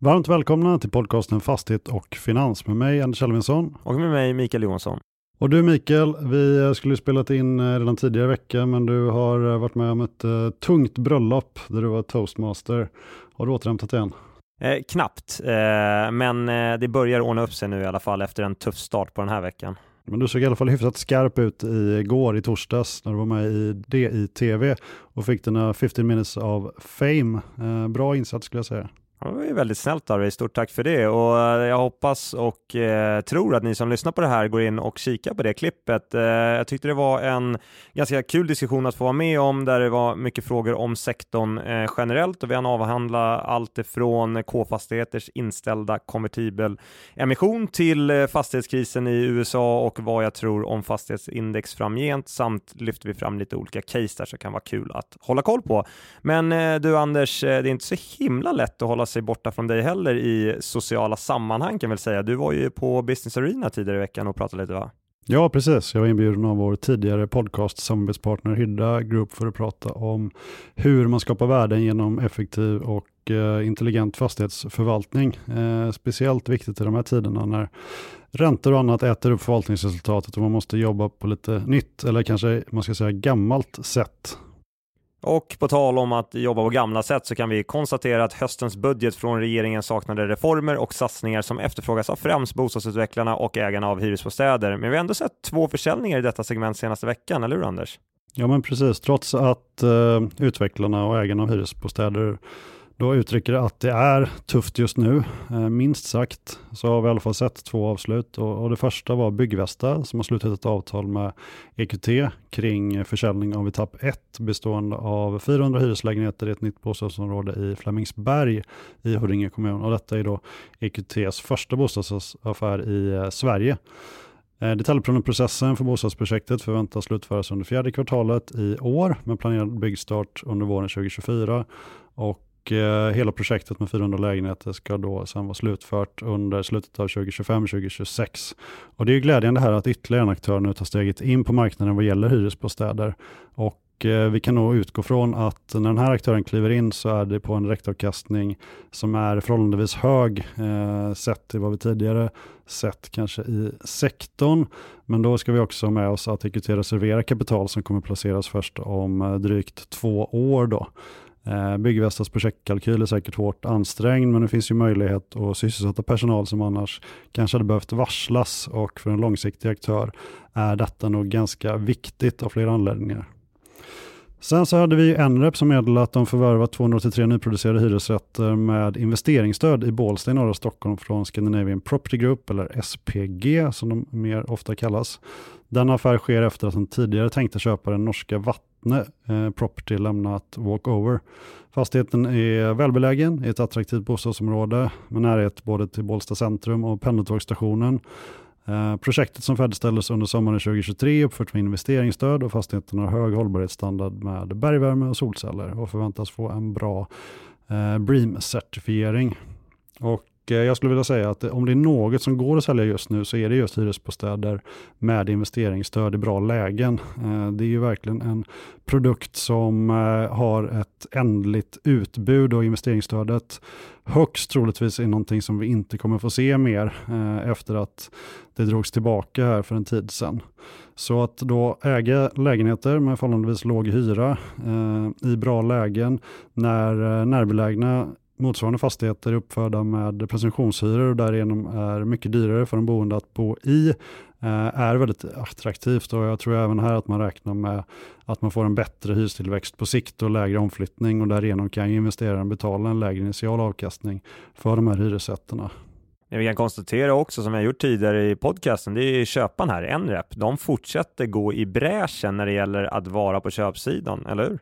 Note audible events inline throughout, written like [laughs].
Varmt välkomna till podcasten Fastighet och Finans med mig Anders Elvinsson. Och med mig Mikael Johansson. Och du Mikael, vi skulle spelat in eh, redan tidigare i veckan men du har eh, varit med om ett uh, tungt bröllop där du var toastmaster. Har du återhämtat igen? Eh, knappt, eh, men eh, det börjar ordna upp sig nu i alla fall efter en tuff start på den här veckan. Men du såg i alla fall hyfsat skarp ut igår i torsdags när du var med i DITV och fick dina 15 minutes of fame. bra insats skulle jag säga. Ja, det var ju väldigt snällt av dig, stort tack för det och eh, jag hoppas och eh, tror att ni som lyssnar på det här går in och kikar på det klippet. Eh, jag tyckte det var en ganska kul diskussion att få vara med om där det var mycket frågor om sektorn eh, generellt och vi hann avhandla allt ifrån K-fastigheters inställda konvertibel-emission till eh, fastighetskrisen i USA och vad jag tror om fastighetsindex framgent samt lyfter vi fram lite olika case där som kan vara kul att hålla koll på. Men eh, du Anders, det är inte så himla lätt att hålla sig borta från dig heller i sociala sammanhang kan väl säga. Du var ju på Business Arena tidigare i veckan och pratade lite va? Ja, precis. Jag var inbjuden av vår tidigare podcast samarbetspartner Hydda Group för att prata om hur man skapar värden genom effektiv och eh, intelligent fastighetsförvaltning. Eh, speciellt viktigt i de här tiderna när räntor och annat äter upp förvaltningsresultatet och man måste jobba på lite nytt eller kanske man ska säga gammalt sätt och på tal om att jobba på gamla sätt så kan vi konstatera att höstens budget från regeringen saknade reformer och satsningar som efterfrågas av främst bostadsutvecklarna och ägarna av hyresbostäder. Men vi har ändå sett två försäljningar i detta segment senaste veckan, eller hur Anders? Ja men precis, trots att eh, utvecklarna och ägarna av hyresbostäder då uttrycker det att det är tufft just nu, eh, minst sagt, så har vi i alla fall sett två avslut. Och, och det första var Byggvästa som har slutit ett avtal med EQT kring försäljning av etapp 1 bestående av 400 hyreslägenheter i ett nytt bostadsområde i Flemingsberg i Huddinge kommun. Och detta är då EQTs första bostadsaffär i eh, Sverige. Eh, detaljplaneprocessen för bostadsprojektet förväntas slutföras under fjärde kvartalet i år med planerad byggstart under våren 2024. Och eh, hela projektet med 400 lägenheter ska då sen vara slutfört under slutet av 2025-2026. Och det är glädjande här att ytterligare en aktör nu tar steget in på marknaden vad gäller hyresbostäder. Och eh, vi kan nog utgå från att när den här aktören kliver in så är det på en direktavkastning som är förhållandevis hög eh, sett till vad vi tidigare sett kanske i sektorn. Men då ska vi också ha med oss att EQT reserverar kapital som kommer placeras först om eh, drygt två år. Då. Eh, Byggvästas projektkalkyl är säkert hårt ansträngd, men det finns ju möjlighet att sysselsätta personal som annars kanske hade behövt varslas och för en långsiktig aktör är detta nog ganska viktigt av flera anledningar. Sen så hade vi NREP som meddelade att de förvärvat 283 nyproducerade hyresrätter med investeringsstöd i Bålsta i norra Stockholm från Scandinavian Property Group, eller SPG som de mer ofta kallas. Denna affär sker efter att den tidigare tänkte köparen norska Vattne eh, Property lämnat walkover. Fastigheten är välbelägen i ett attraktivt bostadsområde med närhet både till Bålsta centrum och pendeltågsstationen. Eh, projektet som färdigställdes under sommaren 2023 är uppfört med investeringsstöd och fastigheten har hög hållbarhetsstandard med bergvärme och solceller och förväntas få en bra eh, BREEAM-certifiering. Och Eh, jag skulle vilja säga att om det är något som går att sälja just nu så är det just hyresbostäder med investeringsstöd i bra lägen. Eh, det är ju verkligen en produkt som eh, har ett ändligt utbud och investeringsstödet högst troligtvis är någonting som vi inte kommer få se mer efter att det drogs tillbaka här för en tid sedan. Så att då äga lägenheter med förhållandevis låg hyra i bra lägen när närbelägna motsvarande fastigheter uppförda med presumtionshyror och därigenom är mycket dyrare för de boende att bo i eh, är väldigt attraktivt och jag tror även här att man räknar med att man får en bättre hyrestillväxt på sikt och lägre omflyttning och därigenom kan investeraren betala en lägre initial avkastning för de här hyresrätterna. Det vi kan konstatera också, som jag gjort tidigare i podcasten, det är köparen här, Nrep. De fortsätter gå i bräschen när det gäller att vara på köpsidan, eller hur?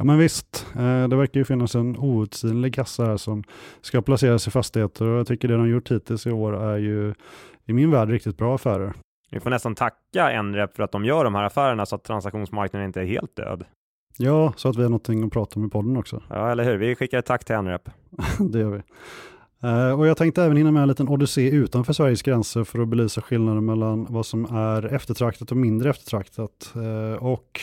Ja men visst, eh, det verkar ju finnas en outsinlig kassa här som ska placeras i fastigheter och jag tycker det de gjort hittills i år är ju i min värld riktigt bra affärer. Vi får nästan tacka Nrep för att de gör de här affärerna så att transaktionsmarknaden inte är helt död. Ja, så att vi har någonting att prata om i podden också. Ja, eller hur? Vi skickar ett tack till Nrep. [laughs] det gör vi. Uh, och jag tänkte även hinna med en liten odyssé utanför Sveriges gränser för att belysa skillnaden mellan vad som är eftertraktat och mindre eftertraktat. Uh, och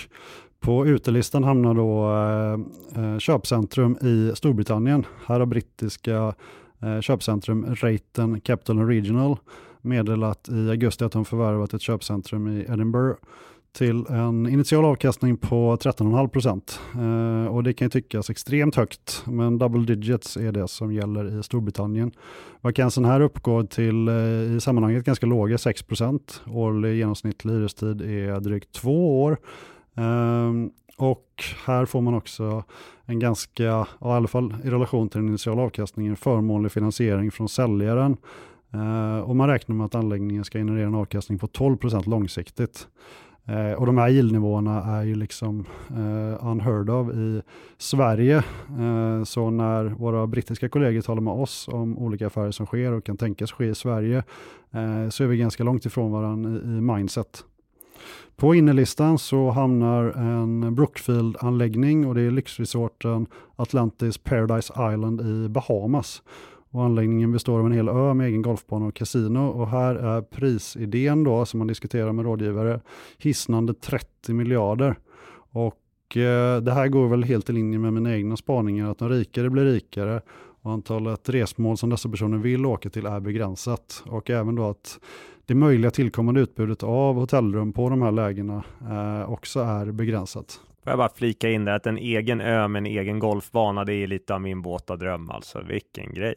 på utelistan hamnar då eh, eh, köpcentrum i Storbritannien. Här har brittiska eh, köpcentrum Raten Capital and Regional meddelat i augusti att de förvärvat ett köpcentrum i Edinburgh till en initial avkastning på 13,5 procent. Eh, och det kan ju tyckas extremt högt, men double digits är det som gäller i Storbritannien. Vakansen här uppgår till eh, i sammanhanget ganska låga 6 procent. Årlig genomsnittlig hyrestid är drygt två år. Ehm, och här får man också en ganska, i alla fall i relation till den initiala avkastningen, förmånlig finansiering från säljaren. Uh, och man räknar med att anläggningen ska generera en avkastning på 12% långsiktigt. Uh, och de här yieldnivåerna är ju liksom uh, unheard of i Sverige. så när våra brittiska kollegor talar med oss om olika affärer som sker och kan tänkas ske i Sverige eh, så är vi ganska långt ifrån varandra i, i mindset. På innerlistan så hamnar en Brookfield-anläggning och det är lyxresorten Atlantis Paradise Island i Bahamas. Och anläggningen består av en hel ö med egen golfbana och kasino och här är prisidén då som man diskuterar med rådgivare hisnande 30 miljarder. Och eh, det här går väl helt i linje med mina egna spaningar att de rikare blir rikare och antalet resmål som dessa personer vill åka till är begränsat och även då att det möjliga tillkommande utbudet av hotellrum på de här lägena eh, också är begränsat. Får jag bara flika in där att en egen ö med en egen golfbana, det är lite av min båtadröm alltså. Vilken grej!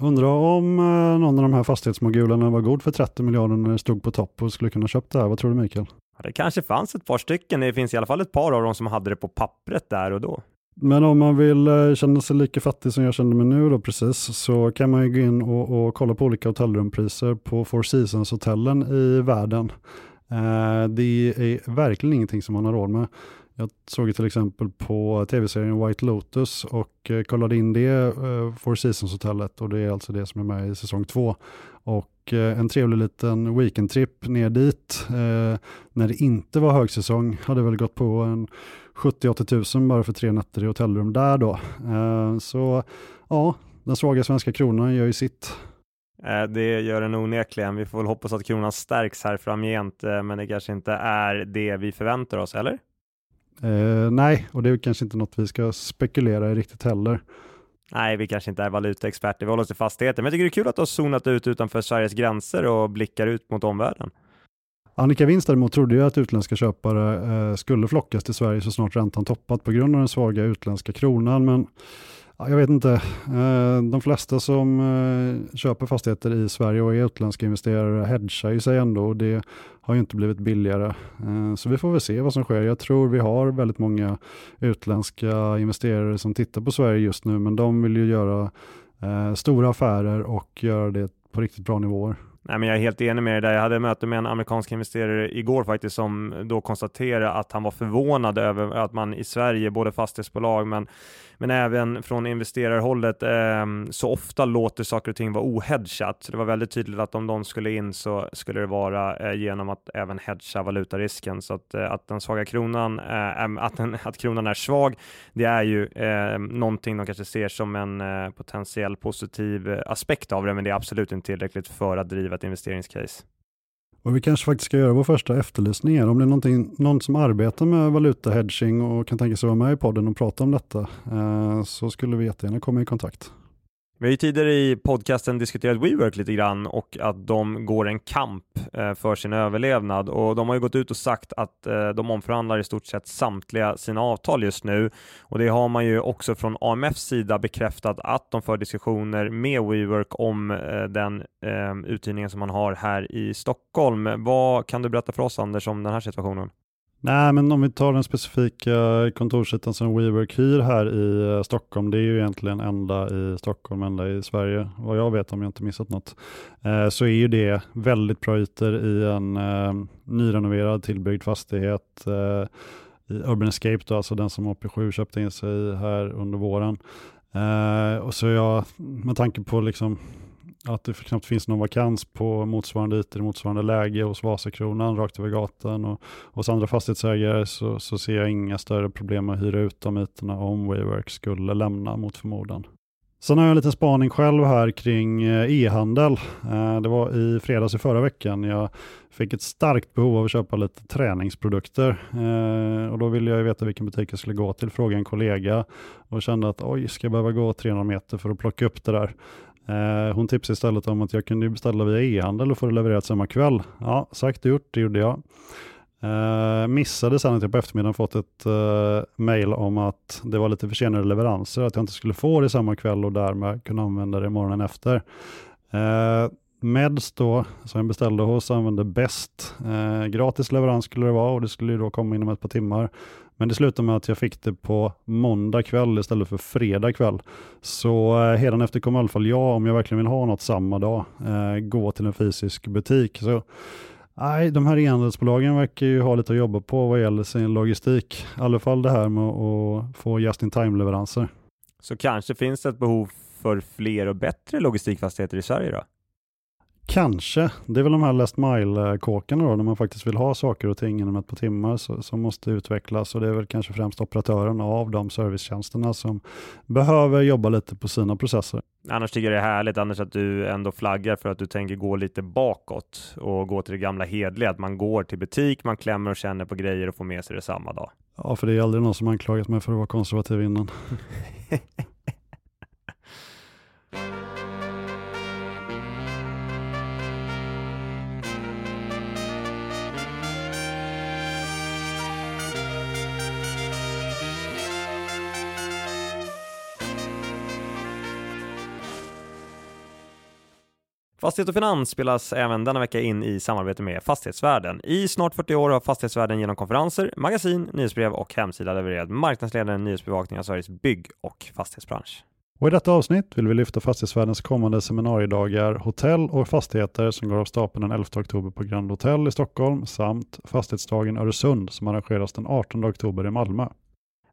Undrar om eh, någon av de här fastighetsmogulerna var god för 30 miljarder när det stod på topp och skulle kunna köpt det här. Vad tror du Mikael? Ja, det kanske fanns ett par stycken. Det finns i alla fall ett par av dem som hade det på pappret där och då. Men om man vill eh, känna sig lika fattig som jag kände mig nu då precis så kan man ju gå in och, och kolla på olika hotellrumpriser på Four Seasons-hotellen i världen. Eh, det är verkligen ingenting som man har råd med. Jag såg till exempel på tv-serien White Lotus och eh, kollade in det, eh, Four Seasons-hotellet och det är alltså det som är med i säsong två. Och eh, en trevlig liten weekendtrip ner dit eh, när det inte var högsäsong hade väl gått på en 70-80 000 bara för tre nätter i hotellrum där då. Eh, så ja, den svaga svenska kronan gör ju sitt. Det gör den onekligen. Vi får väl hoppas att kronan stärks här framgent, men det kanske inte är det vi förväntar oss, eller? Eh, nej, och det är kanske inte något vi ska spekulera i riktigt heller. Nej, vi kanske inte är valutaexperter, vi håller oss till fastigheter, men jag tycker det är kul att du har zonat ut utanför Sveriges gränser och blickar ut mot omvärlden. Annika Winst däremot trodde ju att utländska köpare eh, skulle flockas till Sverige så snart räntan toppat på grund av den svaga utländska kronan, men jag vet inte. Eh, de flesta som eh, köper fastigheter i Sverige och är utländska investerare hedgar ju sig ändå och det har ju inte blivit billigare. Eh, så vi får väl se vad som sker. Jag tror vi har väldigt många utländska investerare som tittar på Sverige just nu men de vill ju göra stora affärer och göra det på riktigt bra nivåer. Nej, men jag är helt enig med dig där. Jag hade möte med en amerikansk investerare igår faktiskt som då konstaterade att han var förvånad över att man i Sverige, både fastighetsbolag men men även från investerarhållet eh, så ofta låter saker och ting vara ohedgat. Så det var väldigt tydligt att om de skulle in så skulle det vara eh, genom att även hedga valutarisken. Så att, eh, att den svaga kronan, eh, att, den, att kronan är svag, det är ju eh, någonting de kanske ser som en eh, potentiell positiv eh, aspekt av det, men det är absolut inte tillräckligt för att driva ett investeringscase. Och vi kanske faktiskt ska göra vår första efterlysning här. Om det är någon som arbetar med valutahedging och kan tänka sig vara med i podden och prata om detta eh, så skulle vi jättegärna komma i kontakt. Vi har ju tidigare i podcasten diskuterat WeWork lite grann och att de går en kamp eh, för sin överlevnad och de har ju gått ut och sagt att eh, de omförhandlar i stort sett samtliga sina avtal just nu och det har man ju också från AMFs sida bekräftat att de för diskussioner med WeWork om eh, den uthyrningen som man har här i Stockholm. Vad kan du berätta för oss Anders om den här situationen? Nej, men om vi tar den specifika kontorsytan som WeWork hyr här i eh, Stockholm, det är ju egentligen enda i Stockholm, enda i Sverige, vad jag vet om jag inte missat något, eh, så är ju det väldigt bra ytor i en eh, nyrenoverad tillbyggd fastighet i Urban Escape, då, alltså den som AP7 köpte in sig här under våren. Och så jag, med tanke på liksom att det knappt finns någon vakans på motsvarande ytor i motsvarande läge hos Vasakronan rakt över gatan och hos andra fastighetsägare så, så ser jag inga större problem med att hyra ut de ytorna om WeWork skulle lämna mot förmodan. Sen har jag en liten spaning själv här kring eh, e-handel. Eh, det var i fredags i förra veckan. Jag fick ett starkt behov av att köpa lite träningsprodukter eh, och då ville jag veta vilken butik jag skulle gå till. Frågade en kollega och kände att oj, ska jag behöva gå 300 meter för att plocka upp det där? Eh, hon tipsade istället om att jag kunde beställa via e-handel och få det levererat samma kväll. Ja, sagt och gjort, det gjorde jag. Eh, missade sen att jag på eftermiddagen fått ett eh, mail om att det var lite försenade leveranser, att jag inte skulle få det samma kväll och därmed kunna använda det morgonen efter. Eh, Meds då, som jag beställde hos, använde bäst. Eh, gratis leverans skulle det vara och det skulle då komma inom ett par timmar. Men det slutade med att jag fick det på måndag kväll istället för fredag kväll. Så eh, efter kommer i alla fall jag, om jag verkligen vill ha något samma dag, eh, gå till en fysisk butik. Så Nej, de här e-handelsbolagen verkar ju ha lite att jobba på vad gäller sin logistik. I alla fall det här med att få just-in-time-leveranser. Så kanske finns det ett behov för fler och bättre logistikfastigheter i Sverige då? Kanske. Det är väl de här last mile-kåkarna då, när man faktiskt vill ha saker och ting inom ett par timmar som måste utvecklas och det är väl kanske främst operatören av de servicetjänsterna som behöver jobba lite på sina processer. Annars tycker jag det är härligt Anders att du ändå flaggar för att du tänker gå lite bakåt och gå till det gamla hedliga, att man går till butik, man klämmer och känner på grejer och får med sig det samma dag. Ja, för det är aldrig någon som anklagat mig för att vara konservativ innan. [laughs] Fastighet och finans spelas även denna vecka in i samarbete med Fastighetsvärlden. I snart 40 år har Fastighetsvärlden genom konferenser, magasin, nyhetsbrev och hemsida levererat marknadsledande nyhetsbevakning av Sveriges bygg och fastighetsbransch. Och I detta avsnitt vill vi lyfta Fastighetsvärldens kommande seminariedagar Hotell och fastigheter som går av stapeln den 11 oktober på Grand Hotel i Stockholm samt Fastighetsdagen Öresund som arrangeras den 18 oktober i Malmö.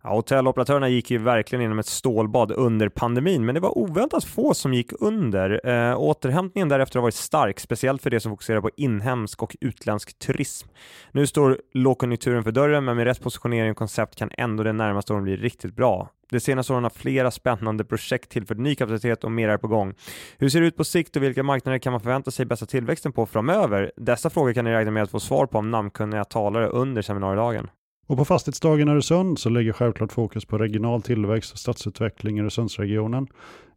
Ja, hotelloperatörerna gick ju verkligen inom ett stålbad under pandemin, men det var oväntat få som gick under. Eh, återhämtningen därefter har varit stark, speciellt för det som fokuserar på inhemsk och utländsk turism. Nu står lågkonjunkturen för dörren, men med rätt positionering och koncept kan ändå det närmaste åren bli riktigt bra. De senaste åren har flera spännande projekt tillfört ny kapacitet och mer är på gång. Hur ser det ut på sikt och vilka marknader kan man förvänta sig bästa tillväxten på framöver? Dessa frågor kan ni räkna med att få svar på om namnkunniga talare under seminariedagen. Och på Fastighetsdagen i Öresund så ligger självklart fokus på regional tillväxt och stadsutveckling i Öresundsregionen.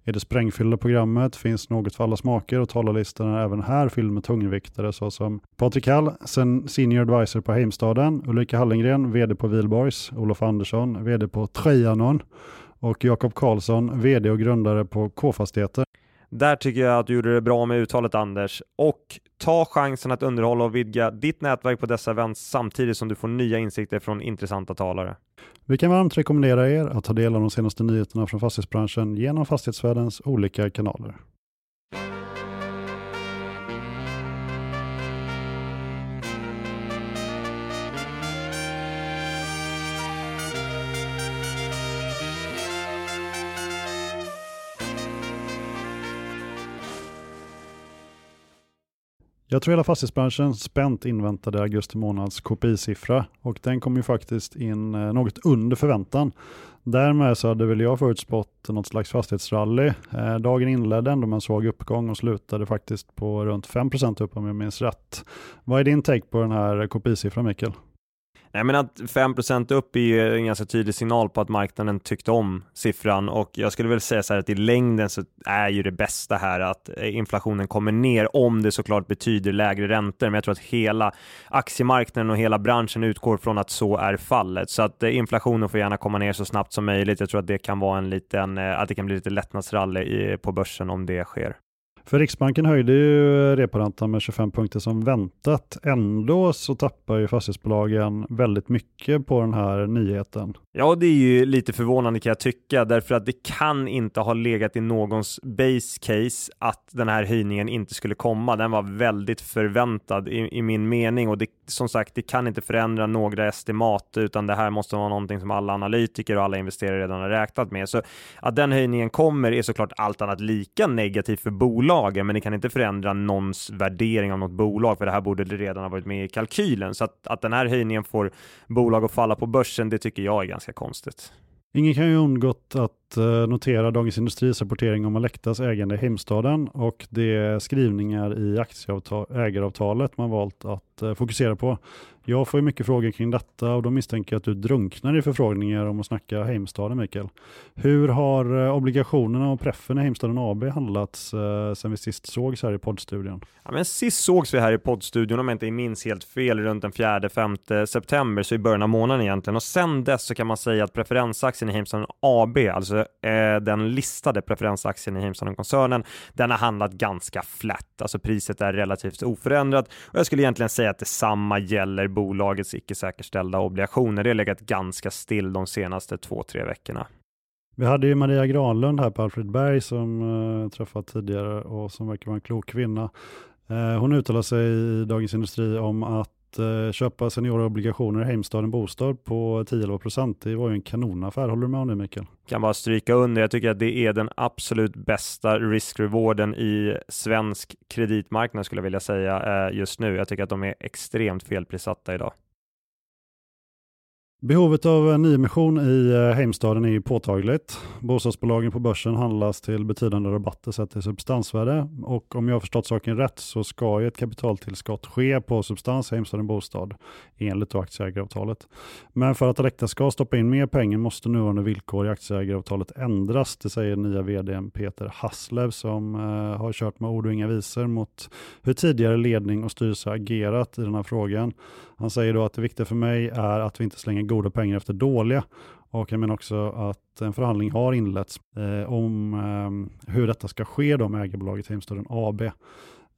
I det sprängfyllda programmet finns något för alla smaker och talarlistan är även här fylld med tungviktare såsom Patrik Hall, senior advisor på Heimstaden, Ulrika Hallengren, vd på Vilborgs, Olof Andersson, vd på Trianon och Jakob Karlsson, vd och grundare på K-fastigheter. Där tycker jag att du gjorde det bra med uttalet Anders och ta chansen att underhålla och vidga ditt nätverk på dessa events samtidigt som du får nya insikter från intressanta talare. Vi kan varmt rekommendera er att ta del av de senaste nyheterna från fastighetsbranschen genom fastighetsvärldens olika kanaler. Jag tror hela fastighetsbranschen spänt inväntade augusti månads KPI-siffra och den kom ju faktiskt in eh, något under förväntan. Därmed så hade väl jag förutspått något slags fastighetsrally. Eh, dagen inledde ändå med en svag uppgång och slutade faktiskt på runt 5% upp om jag minns rätt. Vad är din take på den här KPI-siffran Mikael? Nej, men att 5% upp är ju en ganska tydlig signal på att marknaden tyckte om siffran och jag skulle väl säga så här att i längden så är ju det bästa här att eh, inflationen kommer ner om det såklart betyder lägre räntor. Men jag tror att hela aktiemarknaden och hela branschen utgår från att så är fallet. Så att eh, inflationen får gärna komma ner så snabbt som möjligt. Jag tror att det kan vara en liten, eh, att det kan bli lite lättnadsrally på börsen om det sker. För Riksbanken höjde ju reporäntan med 25 punkter som väntat. Ändå så tappar ju fastighetsbolagen väldigt mycket på den här nyheten. Ja, det är ju lite förvånande kan jag tycka, därför att det kan inte ha legat i någons base case att den här höjningen inte skulle komma. Den var väldigt förväntad i, i min mening och det, som sagt, det kan inte förändra några estimat, utan det här måste vara någonting som alla analytiker och alla investerare redan har räknat med. Så att den höjningen kommer är såklart allt annat lika negativt för bolag lagen, men ni kan inte förändra någons värdering av något bolag, för det här borde redan ha varit med i kalkylen. Så att, att den här höjningen får bolag att falla på börsen, det tycker jag är ganska ganska konstigt. Ingen kan ju undgått att att eh, notera Dagens Industris rapportering om Alectas ägande i Heimstaden och de skrivningar i aktieägaravtalet ägaravtalet man valt att eh, fokusera på. Jag får ju mycket frågor kring detta och då misstänker jag att du drunknar i förfrågningar om att snacka Heimstaden, Mikael. Hur har eh, obligationerna och preffen i Heimstaden AB handlats eh, sen vi sist sågs här i poddstudion? Ja, men sist sågs vi här i poddstudion, om jag inte minns helt fel, runt den 4-5 september, så i början av månaden egentligen. Och sen dess så kan man säga att preferensaktien i Heimstaden AB, alltså eh, den listade preferensaktien i Heimstaden-koncernen, den har handlat ganska flat. Alltså priset är relativt oförändrat och jag skulle egentligen säga att detsamma gäller bolagets icke säkerställda obligationer. Det har legat ganska still de senaste två, tre veckorna. Vi hade ju Maria Granlund här på Alfred Berg som eh, träffat tidigare och som verkar vara en klok kvinna. Eh, hon uttalar sig i Dagens Industri om att uh, köpa seniora obligationer i Heimstaden Bostad på 10-11 procent. Det var ju en kanonaffär. Håller du med om det Mikael? Kan bara stryka under. Jag tycker att det är den absolut bästa risk-rewarden i svensk kreditmarknad skulle jag vilja säga eh, just nu. Jag tycker att de är extremt felprissatta idag. Behovet av nyemission i eh, Heimstaden är ju påtagligt. Bostadsbolagen på börsen handlas till betydande rabatter sett till substansvärde och om jag har förstått saken rätt så ska ju ett kapitaltillskott ske på substans i Heimstaden Bostad enligt aktieägaravtalet. Men för att Alecta ska stoppa in mer pengar måste nuvarande villkor i aktieägaravtalet ändras. Det säger nya vdn Peter Hasslev som eh, har kört med ord och inga visor mot hur tidigare ledning och styrelse agerat i den här frågan. Han säger då att det viktiga för mig är att vi inte slänger goda pengar efter dåliga. Och jag menar också att en förhandling har inletts eh, om eh, hur detta ska ske då med ägarbolaget Heimstaden AB.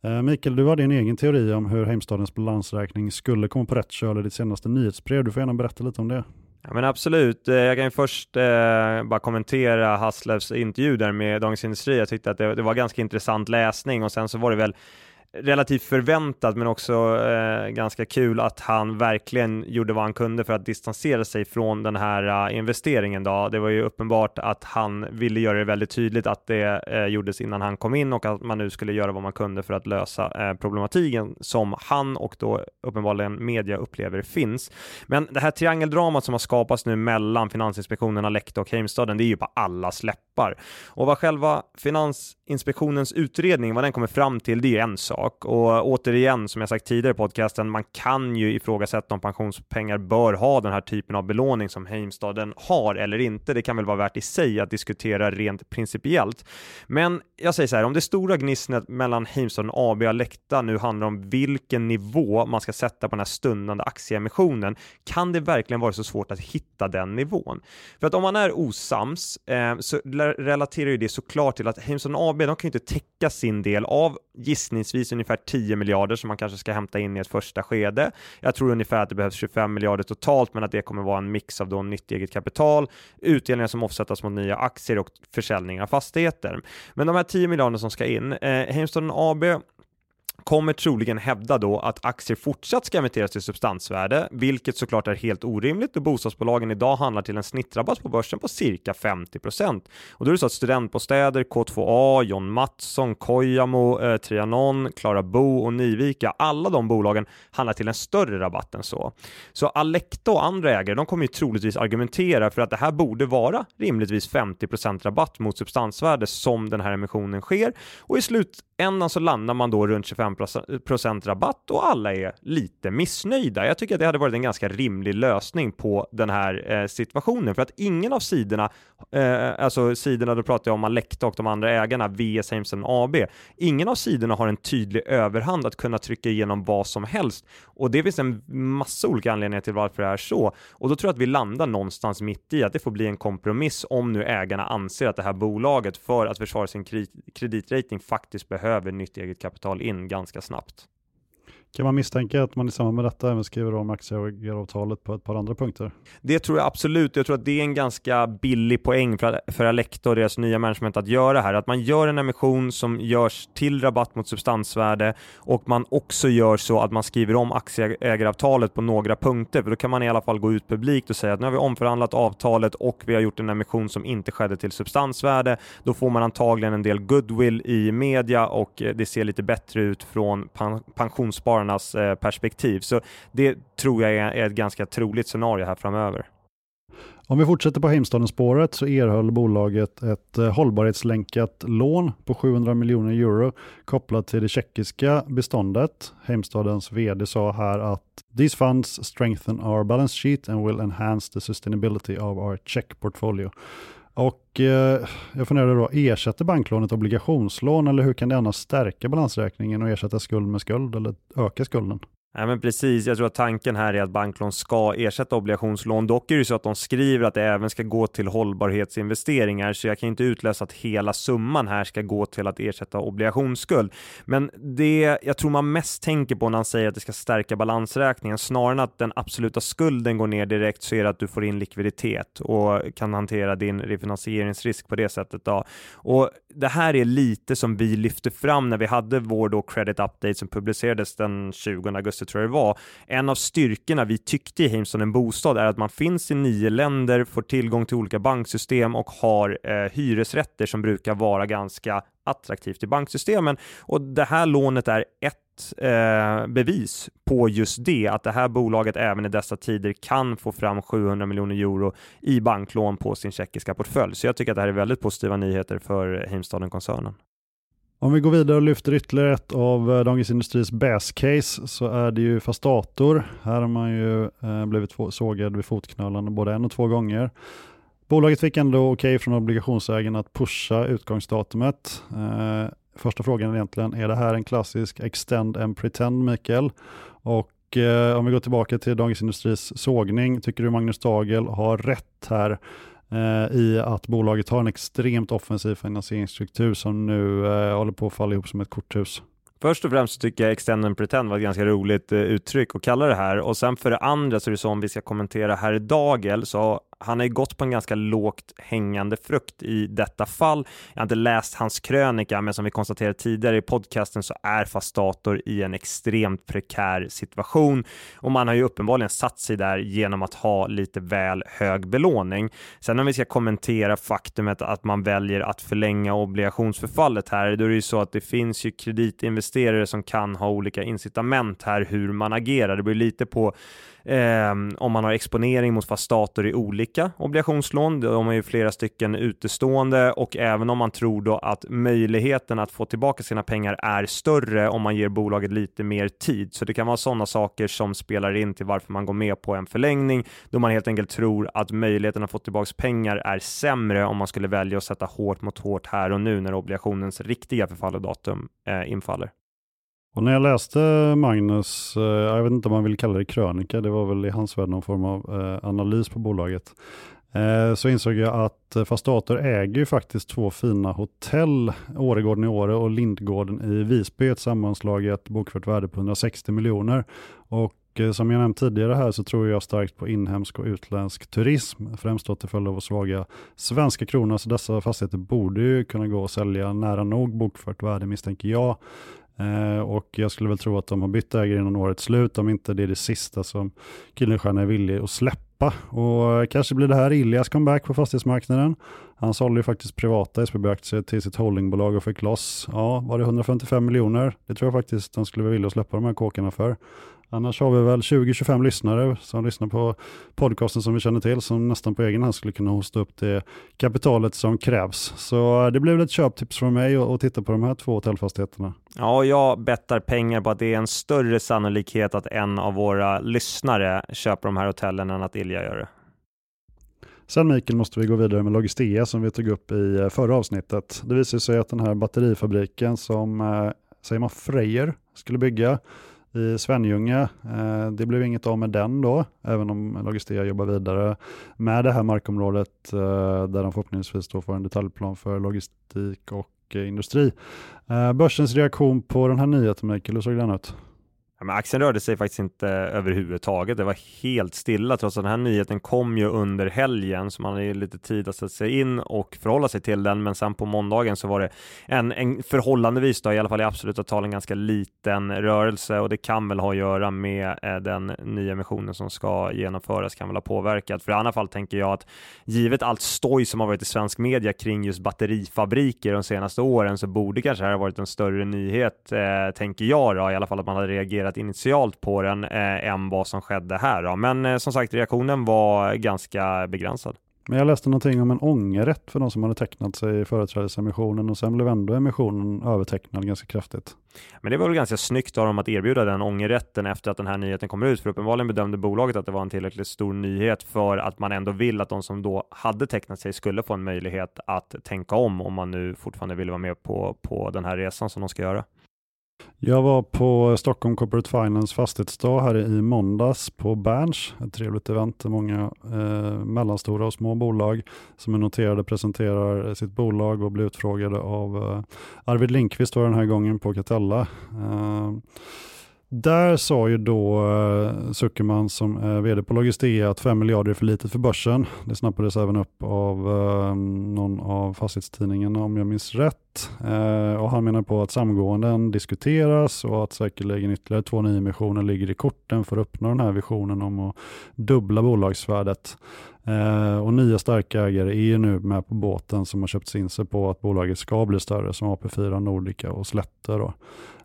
Eh, Mikael, du har din egen teori om hur Heimstadens balansräkning skulle komma på rätt köl i ditt senaste nyhetsbrev. Du får gärna berätta lite om det. Ja, men absolut. Eh, jag kan ju först eh, bara kommentera Hasslevs intervju där med Dagens Industri. Jag tyckte att det, det, var ganska intressant läsning och sen så var det väl relativt förväntat men också eh, ganska kul att han verkligen gjorde vad han kunde för att distansera sig från den här uh, investeringen. Då. Det var ju uppenbart att han ville göra det väldigt tydligt att det eh, gjordes innan han kom in och att man nu skulle göra vad man kunde för att lösa eh, problematiken som han och då uppenbarligen media upplever finns. Men det här triangeldramat som har skapats nu mellan Finansinspektionen, Alecta och Heimstaden, det är ju på alla släppar. Och vad själva Finansinspektionens utredning, vad den kommer fram till, det är en sak sak. Och återigen, som jag sagt tidigare i podcasten, man kan ju ifrågasätta om pensionspengar bör ha den här typen av belåning som Heimstaden har eller inte. Det kan väl vara värt i sig att diskutera rent principiellt. Men jag säger så här, om det stora gnisslet mellan Heimstaden AB och Alecta nu handlar om vilken nivå man ska sätta på den här stundande aktieemissionen, kan det verkligen vara så svårt att hitta den nivån? För att om man är osams eh, så relaterar ju det såklart till att Heimstaden AB, de kan ju inte täcka sin del av gissningsvis ungefär 10 miljarder som man kanske ska hämta in i ett första skede. Jag tror ungefär att det behövs 25 miljarder totalt, men att det kommer vara en mix av då nytt eget kapital, utdelningar som offsättas mot nya aktier och försäljning av fastigheter. Men de här 10 miljarderna som ska in, eh, Heimstaden AB kommer troligen hävda då att aktier fortsatt ska emitteras till substansvärde, vilket såklart är helt orimligt då bostadsbolagen idag handlar till en snittrabatt på börsen på cirka 50% Och då är det så att studentbostäder, K2A, John Mattsson, Kojamo, eh, Trianon, Klara Bo och Nivika, alla de bolagen handlar till en större rabatt än så. Så Alecta och andra ägare, de kommer ju troligtvis argumentera för att det här borde vara rimligtvis 50% rabatt mot substansvärde som den här emissionen sker och i slut ändan så landar man då runt 25 procent rabatt och alla är lite missnöjda. Jag tycker att det hade varit en ganska rimlig lösning på den här eh, situationen. För att ingen av sidorna, eh, alltså sidorna, då pratar jag om Alecta och de andra ägarna, VS Heimsen AB, ingen av sidorna har en tydlig överhand att kunna trycka igenom vad som helst. Och det finns en massa olika anledningar till varför det är så. Och då tror jag att vi landar någonstans mitt i att det får bli en kompromiss om nu ägarna anser att det här bolaget för att försvara sin kreditrating faktiskt behöver nytt eget kapital in ganska snabbt. Kan man misstänka att man i samband med detta även skriver om aktieägaravtalet på ett par andra punkter? Det tror jag absolut. Jag tror att det är en ganska billig poäng för, för Alecta och deras nya management att göra här. Att man gör en emission som görs till rabatt mot substansvärde och man också gör så att man skriver om aktieägaravtalet på några punkter. För då kan man i alla fall gå ut publikt och säga att nu har vi omförhandlat avtalet och vi har gjort en emission som inte skedde till substansvärde. Då får man antagligen en del goodwill i media och eh, det ser lite bättre ut från pensionsspararna spelarnas eh, perspektiv. Så det tror jag är ett ganska troligt scenario här framöver. Om vi fortsätter på Heimstaden-spåret så erhöll bolaget ett eh, hållbarhetslänkat lån på 700 miljoner euro kopplat till det tjeckiska beståndet. Heimstadens vd sa här att “These funds strengthen our balance sheet and will enhance the sustainability of our Czech portfolio”. Och eh, jag funderar då, ersätter banklånet obligationslån eller hur kan det annars stärka balansräkningen och ersätta skuld med skuld eller öka skulden? Ja, men precis, jag tror att tanken här är att banklån ska ersätta obligationslån. Dock är det så att de skriver att det även ska gå till hållbarhetsinvesteringar, så jag kan inte utläsa att hela summan här ska gå till att ersätta obligationsskuld. Men det jag tror man mest tänker på när han säger att det ska stärka balansräkningen, snarare än att den absoluta skulden går ner direkt, så är det att du får in likviditet och kan hantera din refinansieringsrisk på det sättet. Då. Och det här är lite som vi lyfte fram när vi hade vår då credit update som publicerades den 20 augusti tror jag det var. En av styrkorna vi tyckte i Heimson en bostad är att man finns i nio länder, får tillgång till olika banksystem och har eh, hyresrätter som brukar vara ganska attraktivt i banksystemen. Och det här lånet är ett eh, bevis på just det, att det här bolaget även i dessa tider kan få fram 700 miljoner euro i banklån på sin tjeckiska portfölj. Så jag tycker att det här är väldigt positiva nyheter för Heimstaden-koncernen. Om vi går vidare och lyfter ytterligare ett av eh, Dagens Industris best case så är det ju Fastator. Här har man ju eh, blivit sågad vid fotknölarna både en och två gånger. Bolaget fick ändå okej okay från obligationsägarna att pusha utgångsdatumet. Eh, första frågan är egentligen, är det här en klassisk extend and pretend Mikael? Och om vi går tillbaka till Dagens Industris sågning, tycker du Magnus Dagel har rätt här? Eh, I att bolaget har en extremt offensiv finansieringsstruktur som nu eh, håller på att falla ihop som ett korthus. Först och främst så tycker jag extend and pretend var ett ganska roligt eh, uttryck att kalla det här och sen för det andra så är det så om vi ska kommentera här i Dagel så han har ju gått på en ganska lågt hängande frukt i detta fall. Jag har inte läst hans krönika, men som vi konstaterade tidigare i podcasten så är Fastator i en extremt prekär situation och man har ju uppenbarligen satt sig där genom att ha lite väl hög belåning. Sen om vi ska kommentera faktumet att man väljer att förlänga obligationsförfallet här, då är det ju så att det finns ju kreditinvesterare som kan ha olika incitament här hur man agerar. Det blir lite på eh, om man har exponering mot fast dator i olika obligationslån. De har ju flera stycken utestående och även om man tror då att möjligheten att få tillbaka sina pengar är större om man ger bolaget lite mer tid. Så det kan vara sådana saker som spelar in till varför man går med på en förlängning då man helt enkelt tror att möjligheten att få tillbaka pengar är sämre om man skulle välja att sätta hårt mot hårt här och nu när obligationens riktiga förfallodatum eh, infaller. Och när jag läste Magnus, eh, jag vet inte om man vill kalla det krönika, det var väl i hans värld någon form av eh, analys på bolaget, eh, så insåg jag att eh, Fastator äger ju faktiskt två fina hotell, Åregården i Åre och Lindgården i Visby, ett sammanslaget bokfört värde på 160 miljoner. Och eh, som jag nämnt tidigare här så tror jag starkt på inhemsk och utländsk turism, främst då till följd av svaga svenska kronor, så dessa fastigheter borde ju kunna gå att sälja nära nog bokfört värde misstänker jag. Eh, och jag skulle väl tro att de har bytt ägare innan årets slut, om inte det är det sista som Kuylenstierna är villig att släppa. Och eh, kanske blir det här Iljas comeback på fastighetsmarknaden. Han sålde ju faktiskt privata SBB-aktier till sitt holdingbolag och fick loss, ja, var det 155 miljoner? Det tror jag faktiskt de skulle vara villiga att släppa de här kåkarna för. Annars har vi väl 20-25 lyssnare som lyssnar på podcasten som vi känner till, som nästan på egen hand skulle kunna hosta upp det kapitalet som krävs. Så det blir väl ett köptips från mig att titta på de här två hotellfastigheterna. Ja, jag bettar pengar på att det är en större sannolikhet att en av våra lyssnare köper de här hotellen än att Ilja gör det. Sen Mikael måste vi gå vidare med Logistea som vi tog upp i eh, förra avsnittet. Det visar sig att den här batterifabriken som, eh, säger man Frejer, skulle bygga i Svenljunga. Eh, det blev inget av med den då, även om Logistea jobbar vidare med det här markområdet eh, där de förhoppningsvis då får en detaljplan för logistik och eh, industri. Börsens reaktion på den här nyheten, Mikael, hur såg den ut? Men aktien rörde sig faktiskt inte överhuvudtaget. Det var helt stilla trots att den här nyheten kom ju under helgen så man hade ju lite tid att sätta sig in och förhålla sig till den. Men sen på måndagen så var det en, en förhållandevis då, i alla fall i absoluta tal en ganska liten rörelse och det kan väl ha att göra med eh, den nya emissionen som ska genomföras kan väl ha påverkat. För i alla fall tänker jag att givet allt stoj som har varit i svensk media kring just batterifabriker de senaste åren så borde kanske det här ha varit en större nyhet, eh, tänker jag då, i alla fall att man hade reagerat reagerat initialt på den eh, än vad som skedde här. Då. Men eh, som sagt, reaktionen var ganska begränsad. Men jag läste någonting om en ångerrätt för de som hade tecknat sig i företrädesemissionen och sen blev ändå emissionen övertecknad ganska kraftigt. Men det var väl ganska snyggt av dem att erbjuda den ångerrätten efter att den här nyheten kommer ut, för uppenbarligen bedömde bolaget att det var en tillräckligt stor nyhet för att man ändå vill att de som då hade tecknat sig skulle få en möjlighet att tänka om om man nu fortfarande vill vara med på, på den här resan som de ska göra. Jag var på Stockholm Corporate Finance fastighetsdag här i måndags på Berns, ett trevligt event där många eh, mellanstora och små bolag som är noterade presenterar sitt bolag och blir utfrågade av eh, Arvid Lindqvist, var den här gången på Catella. Eh, där sa ju då eh, Zuckerman som är vd på Logistea att 5 miljarder är för litet för börsen. Det snappades även upp av eh, någon av fastighetstidningarna om jag minns rätt. Eh, och han menar på att samgåenden diskuteras och att säkerligen ytterligare två nyemissioner ligger i korten för att uppnå den här visionen om att dubbla bolagsvärdet. Och nya starka ägare är ju nu med på båten som har köpt in sig på att bolaget ska bli större som AP4, Nordica och Slätte. Då.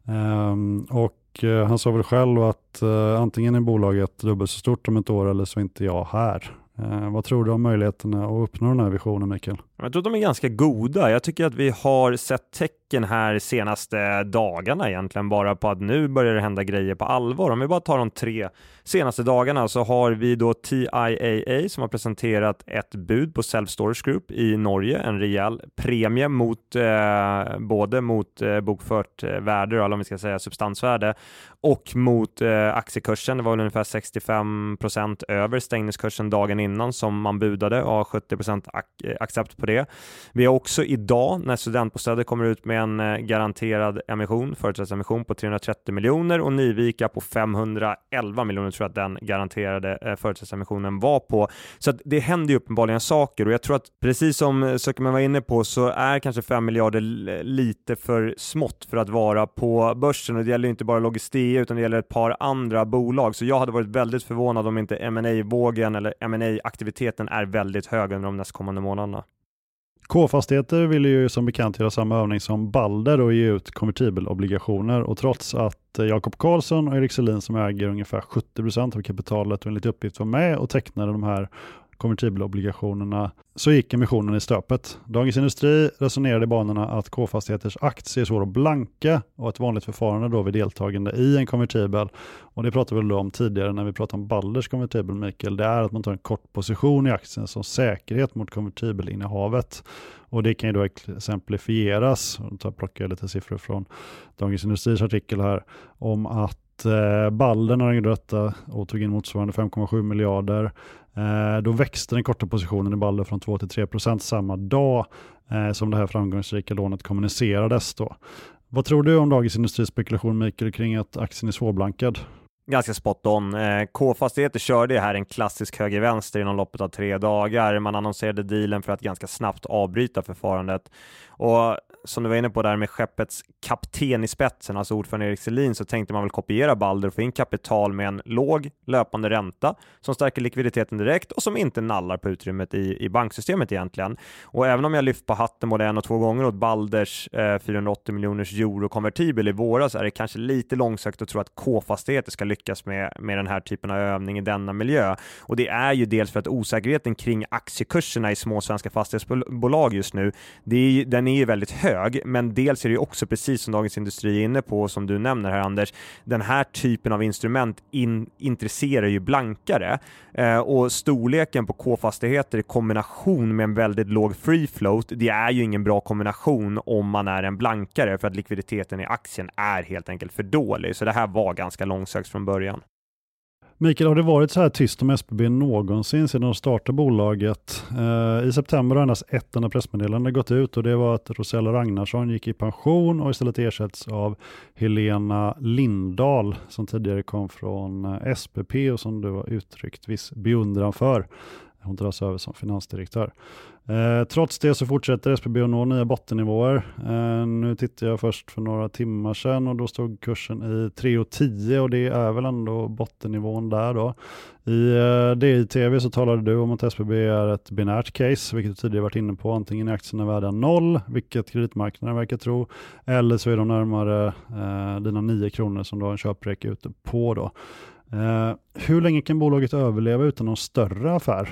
Um, och Eh, han sa väl själv att eh, antingen är bolaget dubbelt så stort om ett år eller så är inte jag här. Eh, vad tror du om möjligheterna att uppnå den här visionen, Mikael? Jag tror att de är ganska goda. Jag tycker att vi har sett tecken här senaste dagarna egentligen bara på att nu börjar det hända grejer på allvar. Om vi bara tar de tre senaste dagarna så har vi då TIAA som har presenterat ett bud på Self Storage Group i Norge, en rejäl premie mot eh, både mot eh, bokfört eh, värde, eller om vi ska säga substansvärde, och mot eh, aktiekursen. Det var väl ungefär 65 procent över stängningskursen dagen innan som man budade och 70 ac eh, accept på det. Vi har också idag, när studentbostäder kommer ut med en eh, garanterad emission, företrädesemission på 330 miljoner och Nivika på 511 miljoner tror jag att den garanterade eh, företrädesemissionen var på. Så att det händer ju uppenbarligen saker och jag tror att precis som eh, Zuckerman var inne på så är kanske 5 miljarder eh, lite för smått för att vara på börsen och det gäller inte bara Logistea utan det gäller ett par andra bolag. Så jag hade varit väldigt förvånad om inte ma vågen eller ma aktiviteten är väldigt hög under de nästkommande månaderna. K-fastigheter vill ju som bekant göra samma övning som Balder och ge ut konvertibelobligationer. Och trots att eh, Jakob Karlsson och Erik Selin som äger ungefär 70% av kapitalet och enligt uppgift var med och tecknade de här konvertibelobligationerna så gick emissionen i stöpet. Dagens Industri resonerade i banorna att K-fastigheters aktier är svåra att blanka och ett vanligt förfarande då vid deltagande i en konvertibel, och det pratade vi om tidigare när vi pratade om Balders konvertibel Mikael, det är att man tar en kort position i aktien som säkerhet mot konvertibelinnehavet. Och det kan ju då exemplifieras, och då plockar jag lite siffror från Dagens Industris artikel här, om att eh, Balder när de gjorde detta och tog in motsvarande 5,7 miljarder Eh, då växte den korta positionen i Balder från 2 till 3 procent samma dag eh, som det här framgångsrika lånet kommunicerades. Då. Vad tror du om Dagens Industrispekulation Mikael kring att aktien är svårblankad? ganska spot on. Eh, K-fastigheter körde här en klassisk höger-vänster inom loppet av tre dagar. Man annonserade dealen för att ganska snabbt avbryta förfarandet. Och som du var inne på där med skeppets kapten i spetsen, alltså ordförande Erik Selin, så tänkte man väl kopiera Balder och få in kapital med en låg löpande ränta som stärker likviditeten direkt och som inte nallar på utrymmet i, i banksystemet egentligen. Och även om jag lyft på hatten både en och två gånger åt Balders eh, 480 miljoners euro konvertibel i våras är det kanske lite långsökt att tro att K-fastigheter ska lyckas med, med den här typen av övning i denna miljö. Och det är ju dels för att osäkerheten kring aktiekurserna i små svenska fastighetsbolag just nu, det är, den är ju väldigt hög hög, men dels är det också precis som Dagens Industri är inne på, som du nämner här Anders, den här typen av instrument in, intresserar ju blankare eh, och storleken på K-fastigheter i kombination med en väldigt låg free float, det är ju ingen bra kombination om man är en blankare för att likviditeten i aktien är helt enkelt för dålig. Så det här var ganska långsökt från början. Mikael, har det varit så här tyst om SBB någonsin sedan de startade bolaget? Eh, I september har endast ett enda pressmeddelande gått ut och det var att Rosella Ragnarsson gick i pension och istället ersätts av Helena Lindahl som tidigare kom från eh, SPP och som du har uttryckt viss beundran för. Hon dras över som finansdirektör. Eh, trots det så fortsätter SBB att nå nya bottennivåer. Eh, nu tittade jag först för några timmar sedan och då stod kursen i 3,10 och det är väl ändå bottennivån där då. I eh, DI-TV så talade du om att SBB är ett binärt case, vilket du tidigare varit inne på. Antingen är aktierna värda noll, vilket kreditmarknaden verkar tro, eller så är de närmare eh, dina 9 kronor som du har en köprek ute på. Då. Eh, hur länge kan bolaget överleva utan någon större affär?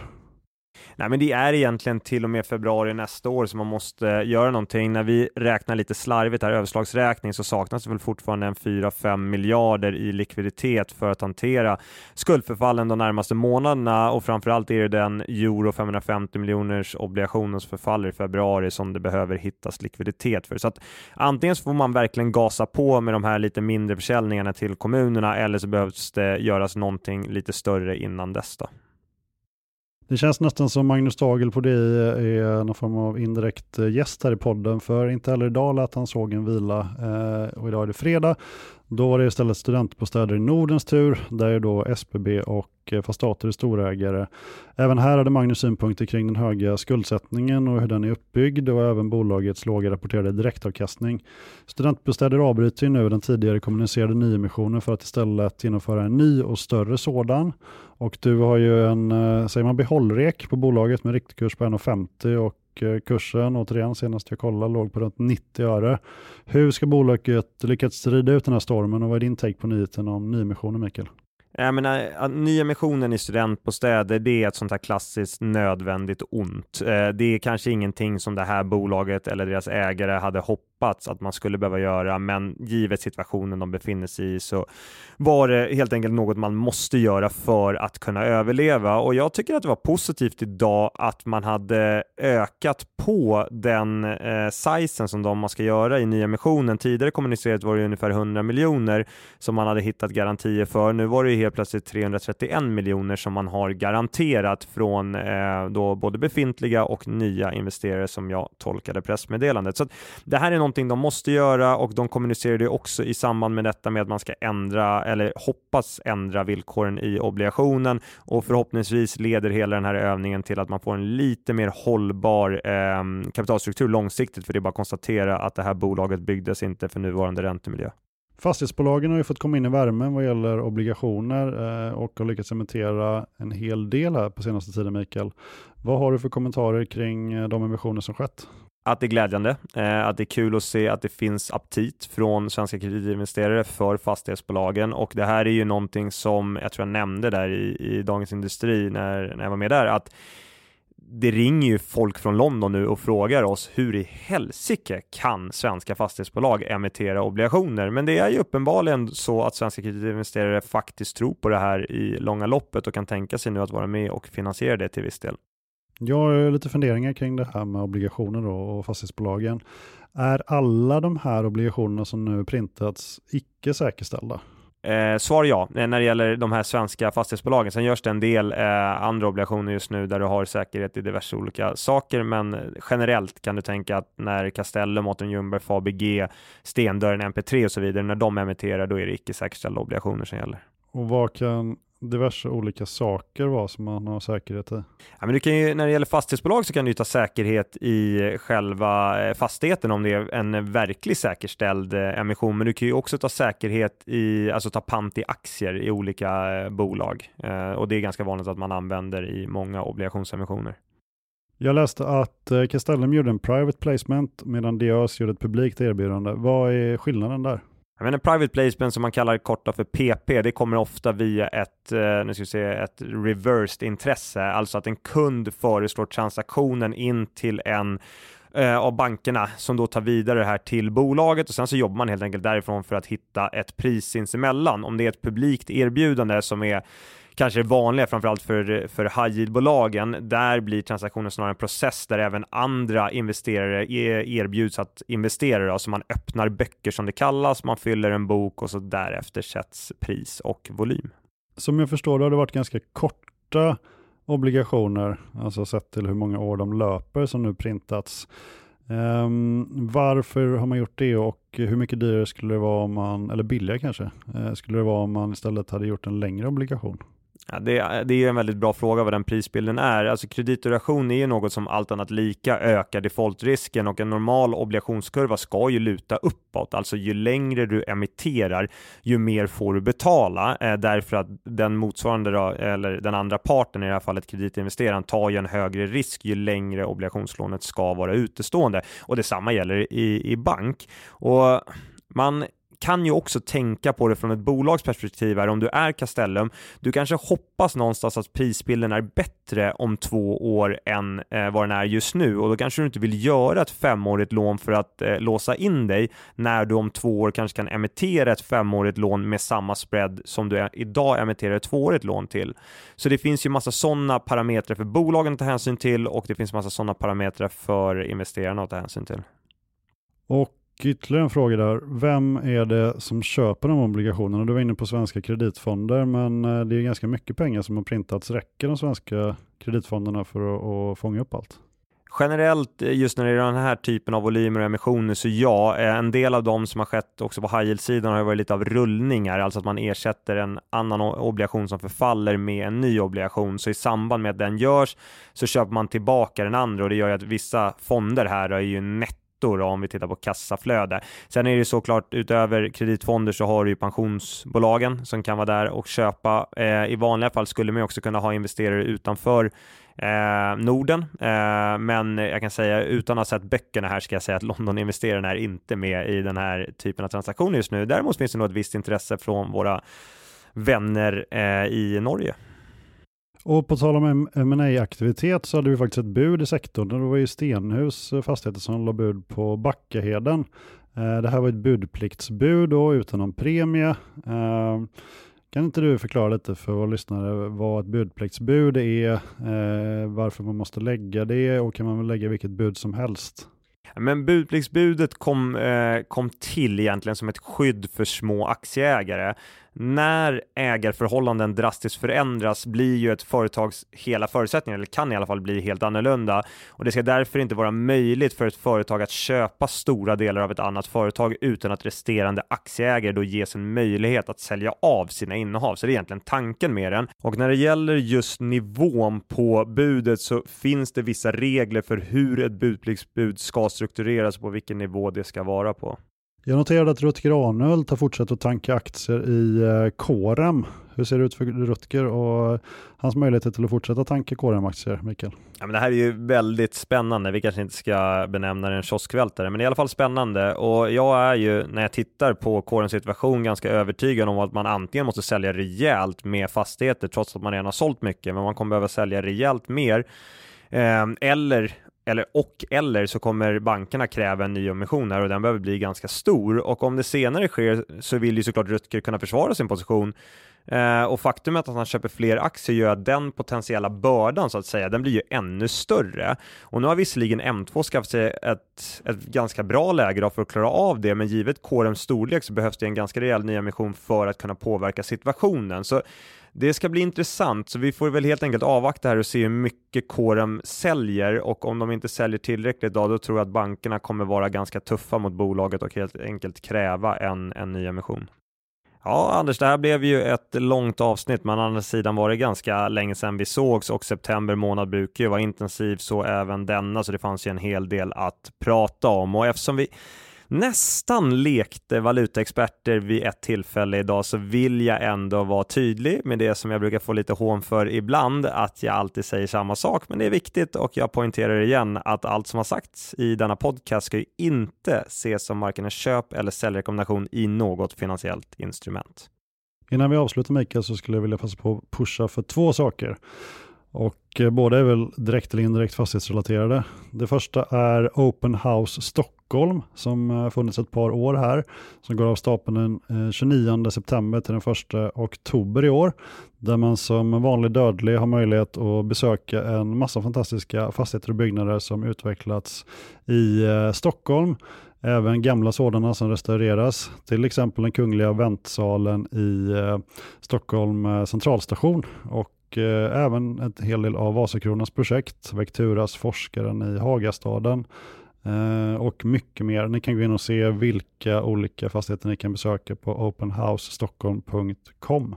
Nej, men det är egentligen till och med februari nästa år som man måste göra någonting. När vi räknar lite slarvigt här, överslagsräkning, så saknas det väl fortfarande en 4-5 miljarder i likviditet för att hantera skuldförfallen de närmaste månaderna och framförallt är det den euro 550 miljoners obligationen som förfaller i februari som det behöver hittas likviditet för. Så att antingen så får man verkligen gasa på med de här lite mindre försäljningarna till kommunerna eller så behövs det göras någonting lite större innan dess. Då. Det känns nästan som Magnus Tagel på det är någon form av indirekt eh, gäst här i podden, för inte heller idag lät han sågen vila eh, och idag är det fredag. Då var det istället studentbostäder i Nordens tur, där är då SBB och eh, Fastater är storägare. Även här hade Magnus synpunkter kring den höga skuldsättningen och hur den är uppbyggd och även bolagets låga rapporterade direktavkastning. Studentbostäder avbryter ju nu den tidigare kommunicerade nyemissionen för att istället genomföra en ny och större sådan. Och du har ju en, eh, säger man behållrek på bolaget med riktkurs på 1,50 och eh, kursen, återigen senast jag kollade, låg på runt 90 öre. Hur ska bolaget lyckats rida ut den här stormen och vad är din take på nyheten om nyemissionen Mikael? Jag menar, nyemissionen i studentbostäder, det är ett sånt här klassiskt nödvändigt ont. Eh, det är kanske ingenting som det här bolaget eller deras ägare hade hoppats att man skulle behöva göra, men givet situationen de befinner sig i så var det helt enkelt något man måste göra för att kunna överleva. Och jag tycker att det var positivt idag att man hade ökat på den eh, sizen som de man ska göra i nyemissionen. Tidigare kommunicerat var det ungefär 100 miljoner som man hade hittat garantier för. Nu var det helt plötsligt 331 miljoner som man har garanterat från eh, då både befintliga och nya investerare som jag tolkade pressmeddelandet. Så det här är något någonting de måste göra och de kommunicerade också i samband med detta med att man ska ändra eller hoppas ändra villkoren i obligationen och förhoppningsvis leder hela den här övningen till att man får en lite mer hållbar eh, kapitalstruktur långsiktigt för det är bara att konstatera att det här bolaget byggdes inte för nuvarande räntemiljö. Fastighetsbolagen har ju fått komma in i värmen vad gäller obligationer eh, och har lyckats emittera en hel del här på senaste tiden Mikael. Vad har du för kommentarer kring eh, de emissioner som skett? Att det är glädjande, eh, att det är kul att se att det finns aptit från svenska kreditinvesterare för fastighetsbolagen och det här är ju någonting som jag tror jag nämnde där i, i Dagens Industri när, när jag var med där, att det ringer ju folk från London nu och frågar oss hur i helsike kan svenska fastighetsbolag emittera obligationer? Men det är ju uppenbarligen så att svenska kreditinvesterare faktiskt tror på det här i långa loppet och kan tänka sig nu att vara med och finansiera det till viss del. Jag har lite funderingar kring det här med obligationer då och fastighetsbolagen. Är alla de här obligationerna som nu printats icke säkerställda? Eh, svar ja, eh, när det gäller de här svenska fastighetsbolagen. Sen görs det en del eh, andra obligationer just nu där du har säkerhet i diverse olika saker, men generellt kan du tänka att när Castellum, Mårten Ljungberg, Fabg, Stendörren, MP3 och så vidare, när de emitterar, då är det icke säkerställda obligationer som gäller. Och vad kan diverse olika saker vad som man har säkerhet i? Ja, men du kan ju, när det gäller fastighetsbolag så kan du ta säkerhet i själva eh, fastigheten om det är en verklig säkerställd eh, emission, men du kan ju också ta säkerhet i, alltså ta pant i aktier i olika eh, bolag och det är ganska vanligt att man använder i många obligationsemissioner. Jag läste att Castellum gjorde en private placement medan Diös gjorde ett publikt erbjudande. Vad är skillnaden där? Jag menar, private placement som man kallar korta för PP, det kommer ofta via ett, eh, nu ska vi se, ett reversed intresse, alltså att en kund föreslår transaktionen in till en eh, av bankerna som då tar vidare det här till bolaget och sen så jobbar man helt enkelt därifrån för att hitta ett pris sinsemellan. Om det är ett publikt erbjudande som är kanske det vanliga, framförallt för, för high yield-bolagen, där blir transaktionen snarare en process där även andra investerare e, erbjuds att investera. Alltså man öppnar böcker som det kallas, man fyller en bok och så därefter sätts pris och volym. Som jag förstår det har det varit ganska korta obligationer, alltså sett till hur många år de löper som nu printats. Um, varför har man gjort det och hur mycket dyrare skulle det vara om man, eller billigare kanske, eh, skulle det vara om man istället hade gjort en längre obligation? Ja, det, det, är en väldigt bra fråga vad den prisbilden är. Alltså kreditduration är ju något som allt annat lika ökar defaultrisken och en normal obligationskurva ska ju luta uppåt. Alltså ju längre du emitterar, ju mer får du betala eh, därför att den motsvarande då, eller den andra parten, i det här fallet kreditinvesteraren, tar ju en högre risk ju längre obligationslånet ska vara utestående. Och detsamma gäller i, i bank. Och man kan ju också tänka på det från ett bolagsperspektiv här, om du är Castellum, du kanske hoppas någonstans att prisbilden är bättre om två år än eh, vad den är just nu och då kanske du inte vill göra ett femårigt lån för att eh, låsa in dig när du om två år kanske kan emittera ett femårigt lån med samma spread som du idag emitterar ett tvåårigt lån till. Så det finns ju massa sådana parametrar för bolagen att ta hänsyn till och det finns massa sådana parametrar för investerarna att ta hänsyn till. Och ytterligare en fråga där. Vem är det som köper de obligationerna? Du var inne på svenska kreditfonder, men eh, det är ganska mycket pengar som har printats. Räcker de svenska kreditfonderna för att, att fånga upp allt? Generellt eh, just när det är den här typen av volymer och emissioner så ja, eh, en del av dem som har skett också på high yield-sidan har varit lite av rullningar, alltså att man ersätter en annan obligation som förfaller med en ny obligation. Så i samband med att den görs så köper man tillbaka den andra och det gör ju att vissa fonder här är ju netto netto om vi tittar på kassaflöde. Sen är det såklart utöver kreditfonder så har du ju pensionsbolagen som kan vara där och köpa. Eh, I vanliga fall skulle man också kunna ha investerare utanför Eh, Norden. Eh, men jag kan säga utan att ha sett böckerna här ska jag säga att [laughs] Londoninvesterarna är inte med i den här typen av transaktioner just nu. Däremot finns det nog ett visst intresse från våra vänner eh, i Norge. Och på tal om ma aktivitet så hade vi faktiskt ett bud i sektorn. Det var ju Stenhus fastigheter som la bud på Backaheden. Eh, det här var ett budpliktsbud då utan någon premie. Eh, kan inte du förklara lite för våra lyssnare vad ett budpliktsbud är, eh, varför man måste lägga det och kan man väl lägga vilket bud som helst? Men budpliktsbudet kom, kom till egentligen som ett skydd för små aktieägare när ägarförhållanden drastiskt förändras blir ju ett företags hela förutsättningar, eller kan i alla fall bli helt annorlunda. Och det ska därför inte vara möjligt för ett företag att köpa stora delar av ett annat företag utan att resterande aktieägare då ges en möjlighet att sälja av sina innehav. Så det är egentligen tanken med den. Och när det gäller just nivån på budet så finns det vissa regler för hur ett budpliktsbud ska struktureras och på vilken nivå det ska vara på. Jag noterade att Rutger Arnhult har fortsatt att tanka aktier i eh, Corem. Hur ser det ut för Rutger och hans möjligheter till att fortsätta tanka Corem-aktier, Mikael? Ja, men det här är ju väldigt spännande. Vi kanske inte ska benämna det en kioskvältare, men i alla fall spännande. Och jag är ju, när jag tittar på Corems situation, ganska övertygad om att man antingen måste sälja rejält med fastigheter, trots att man redan har sålt mycket, men man kommer behöva sälja rejält mer. Eh, eller eller och eller så kommer bankerna kräva en ny emission här och den behöver bli ganska stor och om det senare sker så vill ju såklart Rutger kunna försvara sin position eh, och faktumet att han köper fler aktier gör att den potentiella bördan så att säga, den blir ju ännu större. Och nu har visserligen M2 skaffat sig ett, ett ganska bra läge för att klara av det, men givet KRMs storlek så behövs det en ganska rejäl nyemission för att kunna påverka situationen. Så det ska bli intressant, så vi får väl helt enkelt avvakta här och se hur mycket Corem säljer och om de inte säljer tillräckligt då, då tror jag att bankerna kommer vara ganska tuffa mot bolaget och helt enkelt kräva en, en ny emission. Ja, Anders, det här blev ju ett långt avsnitt, men å andra sidan var det ganska länge sedan vi sågs och september månad brukar ju vara intensiv, så även denna, så det fanns ju en hel del att prata om och eftersom vi nästan lekte valutaexperter vid ett tillfälle idag så vill jag ändå vara tydlig med det som jag brukar få lite hån för ibland, att jag alltid säger samma sak, men det är viktigt och jag poängterar igen att allt som har sagts i denna podcast ska ju inte ses som varken en köp eller säljrekommendation i något finansiellt instrument. Innan vi avslutar Mikael så skulle jag vilja passa på att pusha för två saker. Och eh, båda är väl direkt eller indirekt fastighetsrelaterade. Det första är Open House Stockholm som har funnits ett par år här. Som går av stapeln den eh, 29 september till den 1 oktober i år. Där man som vanlig dödlig har möjlighet att besöka en massa fantastiska fastigheter och byggnader som utvecklats i eh, Stockholm. Även gamla sådana som restaureras, till exempel den kungliga väntsalen i Stockholm centralstation. Och och även en hel del av Vasakronans projekt, Vecturas forskaren i Hagastaden Eh, och mycket mer. Ni kan gå in och se vilka olika fastigheter ni kan besöka på openhousestockholm.com.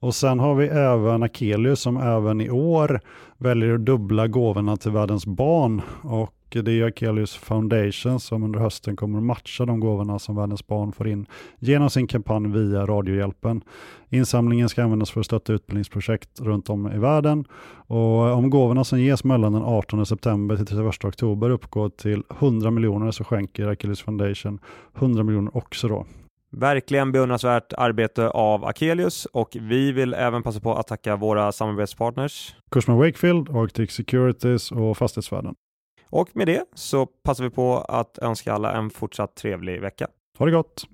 Och sen har vi även Akelius som även i år väljer att dubbla gåvorna till världens barn. Och det är Akelius Foundation som under hösten kommer att matcha de gåvorna som världens barn får in genom sin kampanj via Radiohjälpen. Insamlingen ska användas för att stötta utbildningsprojekt runt om i världen. Och om gåvorna som ges mellan den 18 september till 31 oktober uppgår till 100 miljoner så skänker Akelius Foundation 100 miljoner också då. Verkligen beundransvärt arbete av Akelius och vi vill även passa på att tacka våra samarbetspartners Cushman Wakefield, Arctic Securities och Fastighetsvärden. Och med det så passar vi på att önska alla en fortsatt trevlig vecka. Ha det gott!